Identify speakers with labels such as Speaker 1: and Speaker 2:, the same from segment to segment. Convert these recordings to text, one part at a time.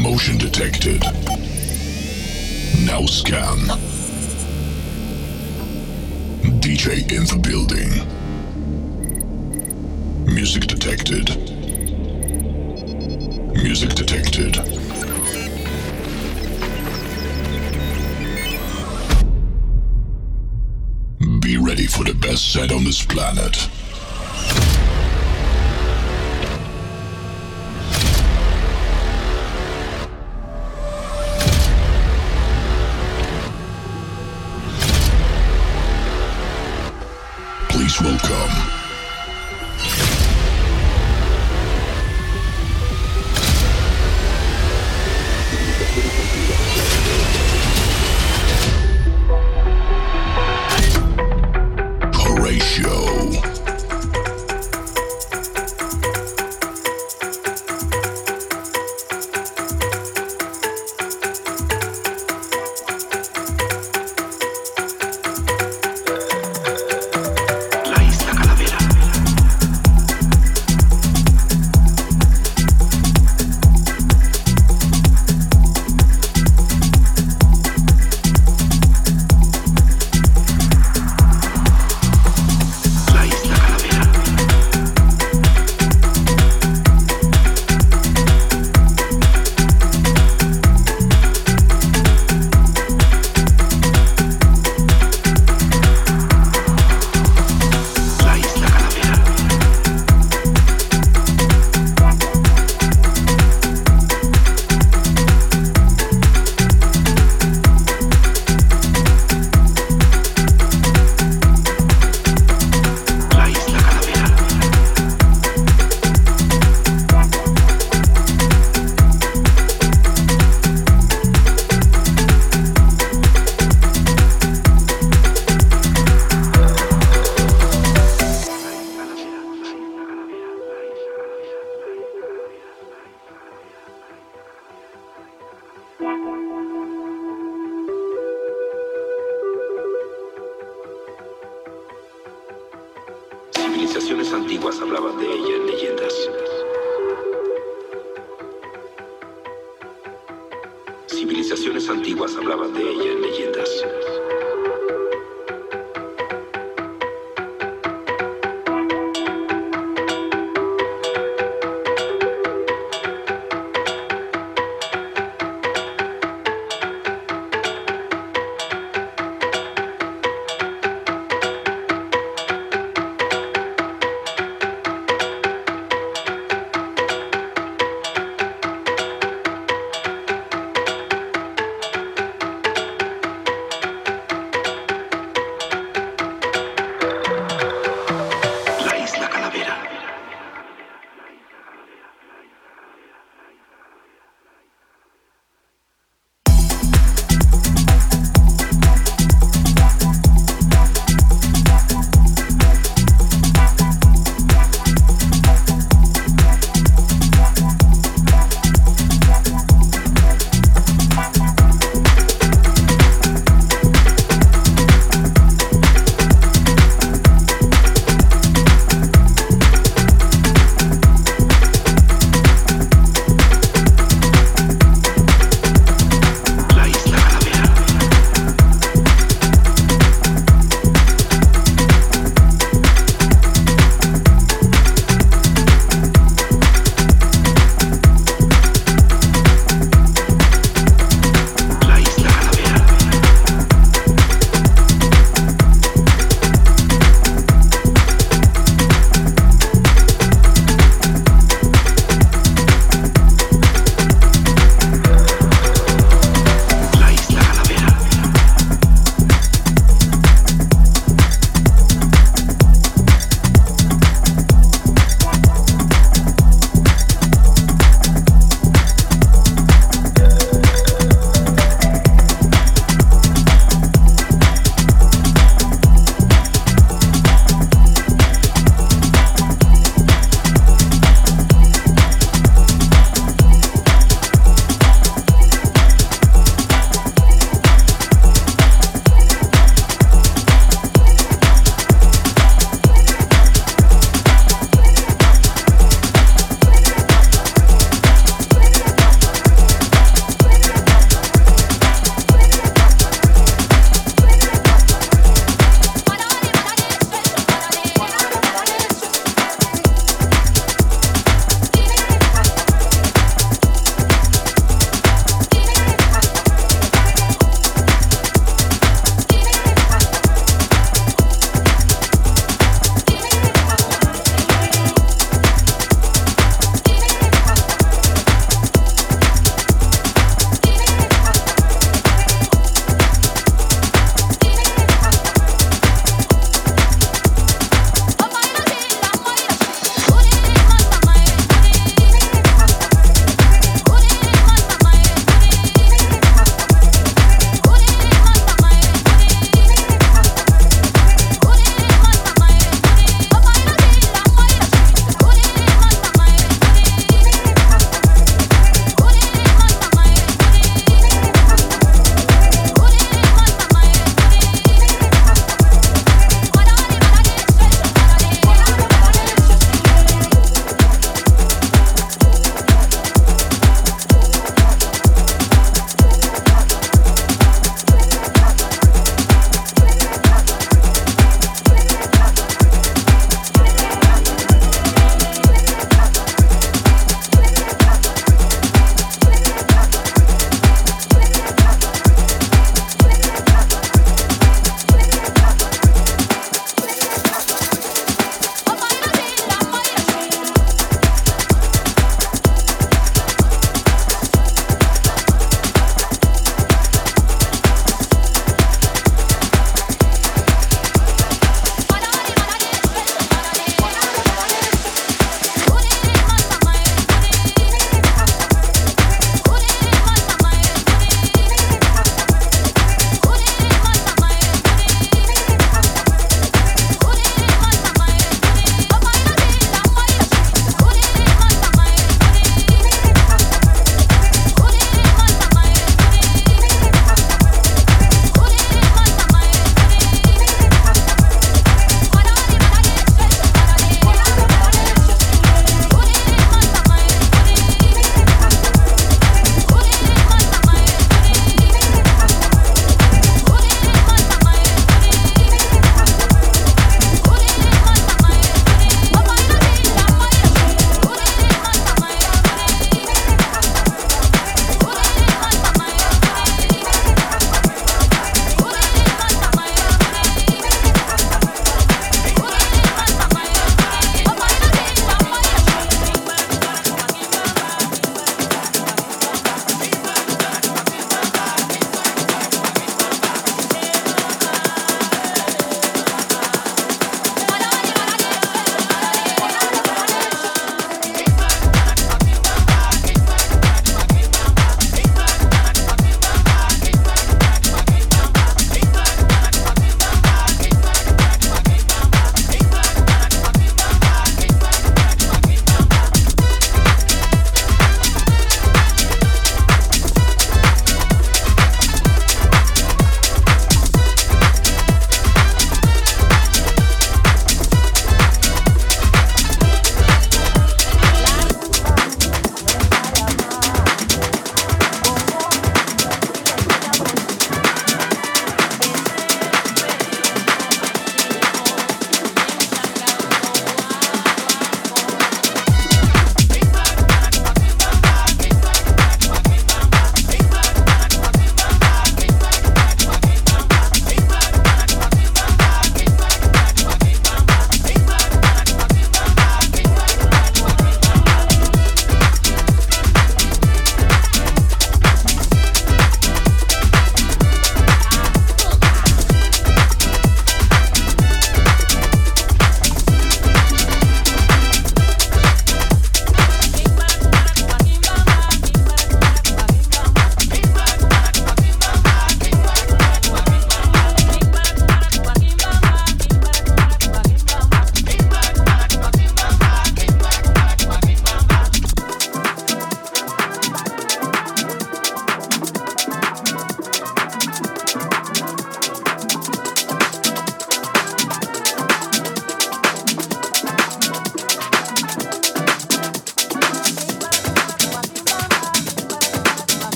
Speaker 1: Motion detected. Now scan. DJ in the building. Music detected. Music detected. Be ready for the best set on this planet. Welcome.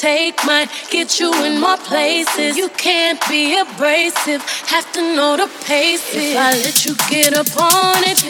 Speaker 2: take mine, get you in more places. You can't be abrasive, have to know the pace. If I let you get up on it,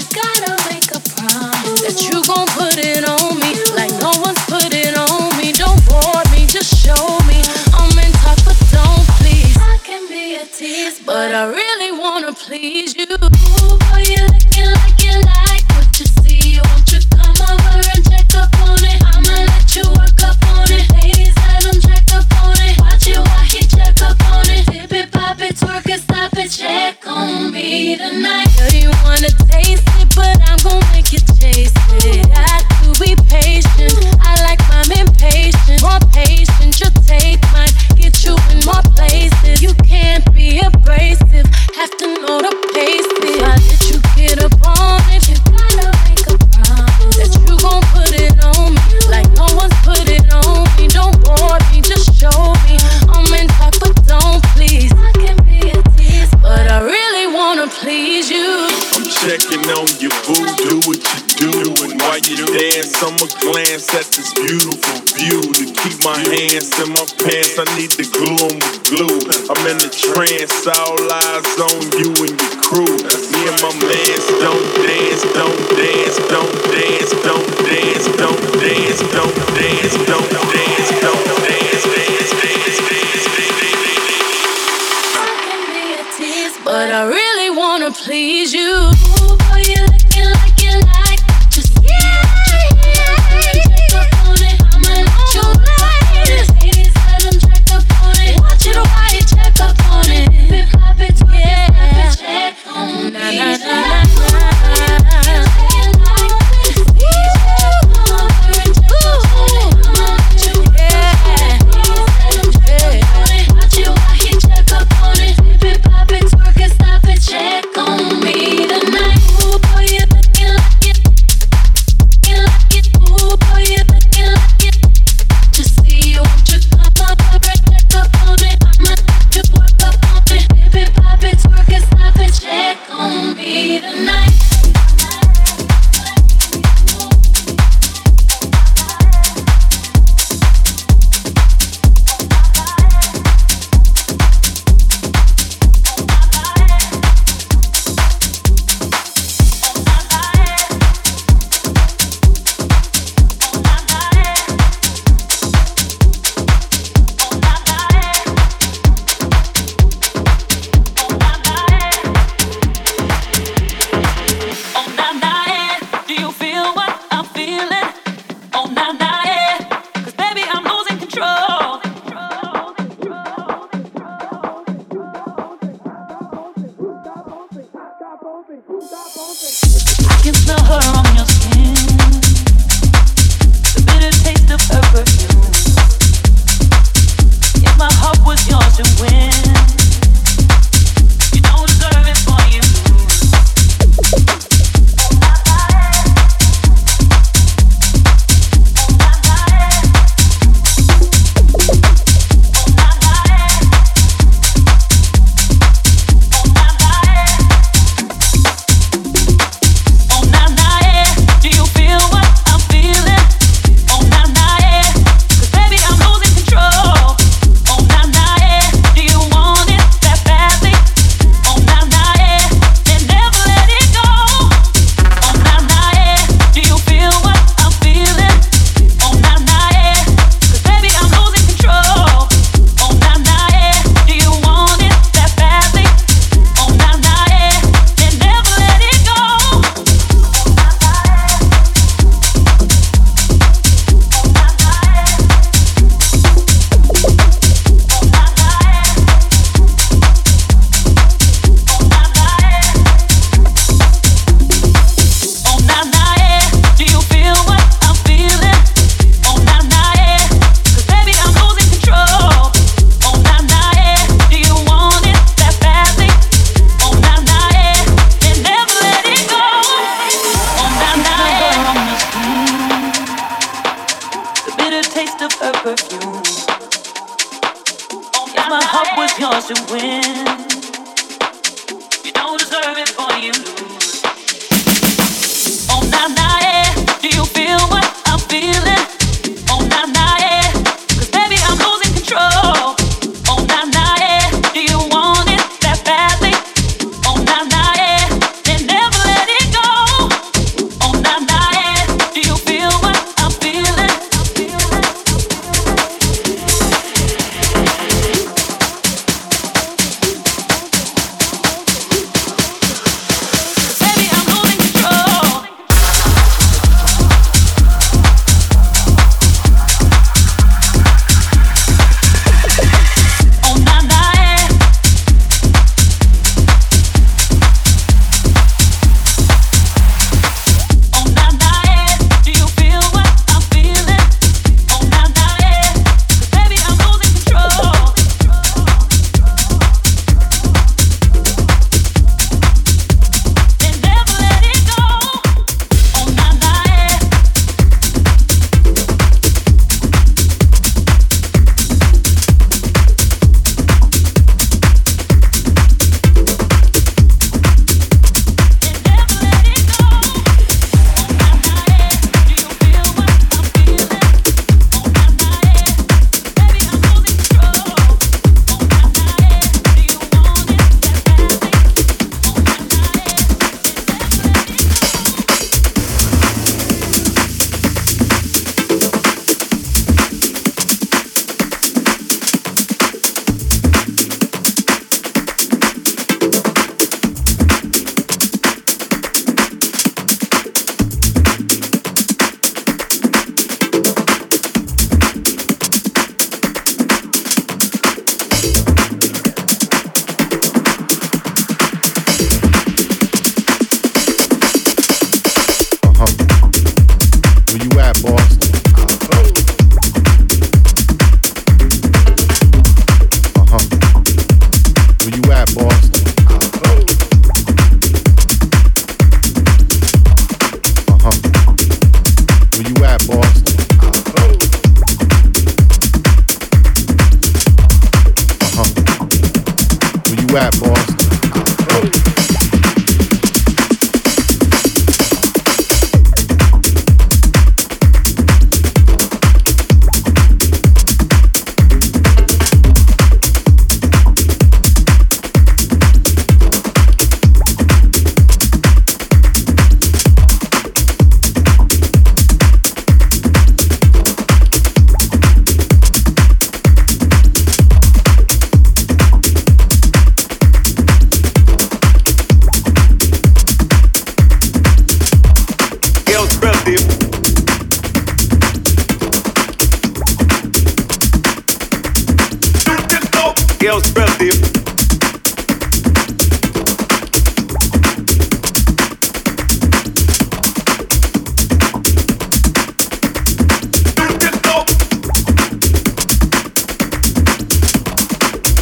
Speaker 2: in my
Speaker 3: pants. I need to glue them with glue. I'm in the trance all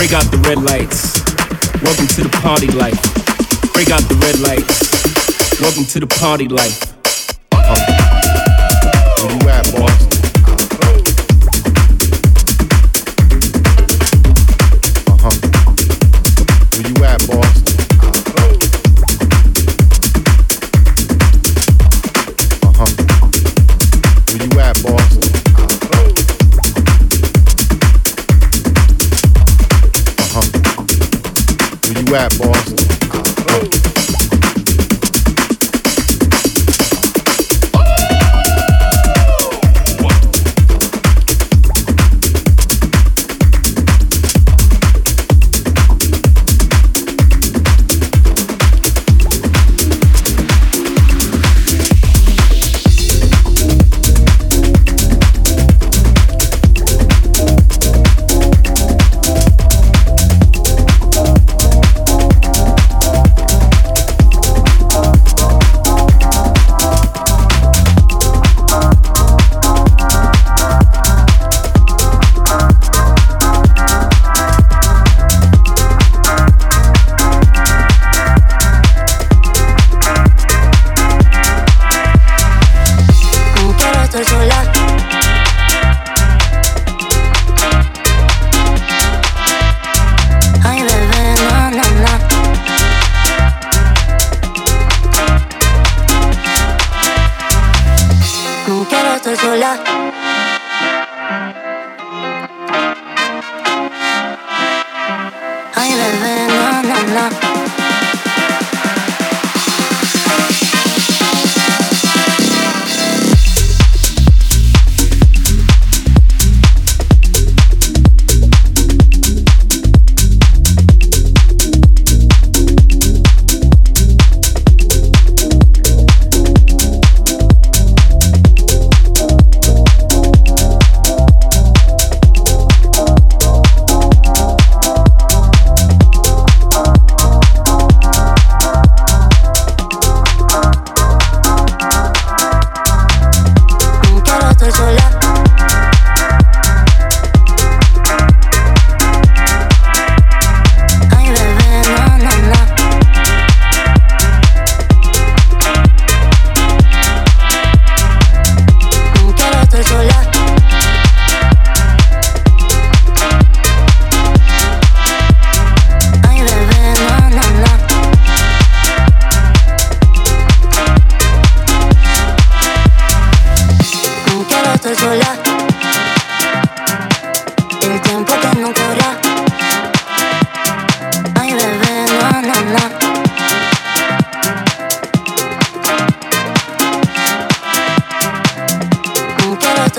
Speaker 4: Break out the red lights. Welcome to the party life. Break out the red lights. Welcome to the party life. Uh-oh. rap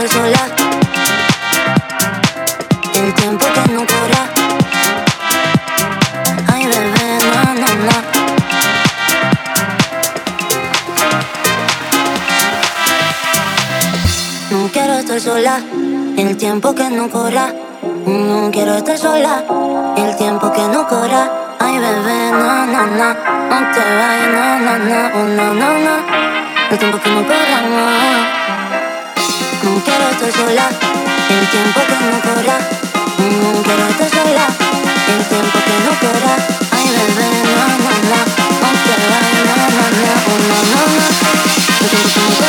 Speaker 4: sol sola. El tiempo que no cura. Ay, bebé, no, no, no. No quiero estar sola. El tiempo que no corra. No quiero estar sola. El tiempo que no corra. Ay, bebé, no, no, no. No te vayas, no, no, no, oh, no, no, no. El tiempo que no corra, no quiero estar sola, el tiempo que no corra. Mm, quiero estar sola, el tiempo que no corra. Ay, bebé, no, no, no, no, no, no, oh,
Speaker 5: no, no, no, no, no, no, no, no, no, no, no, no, no,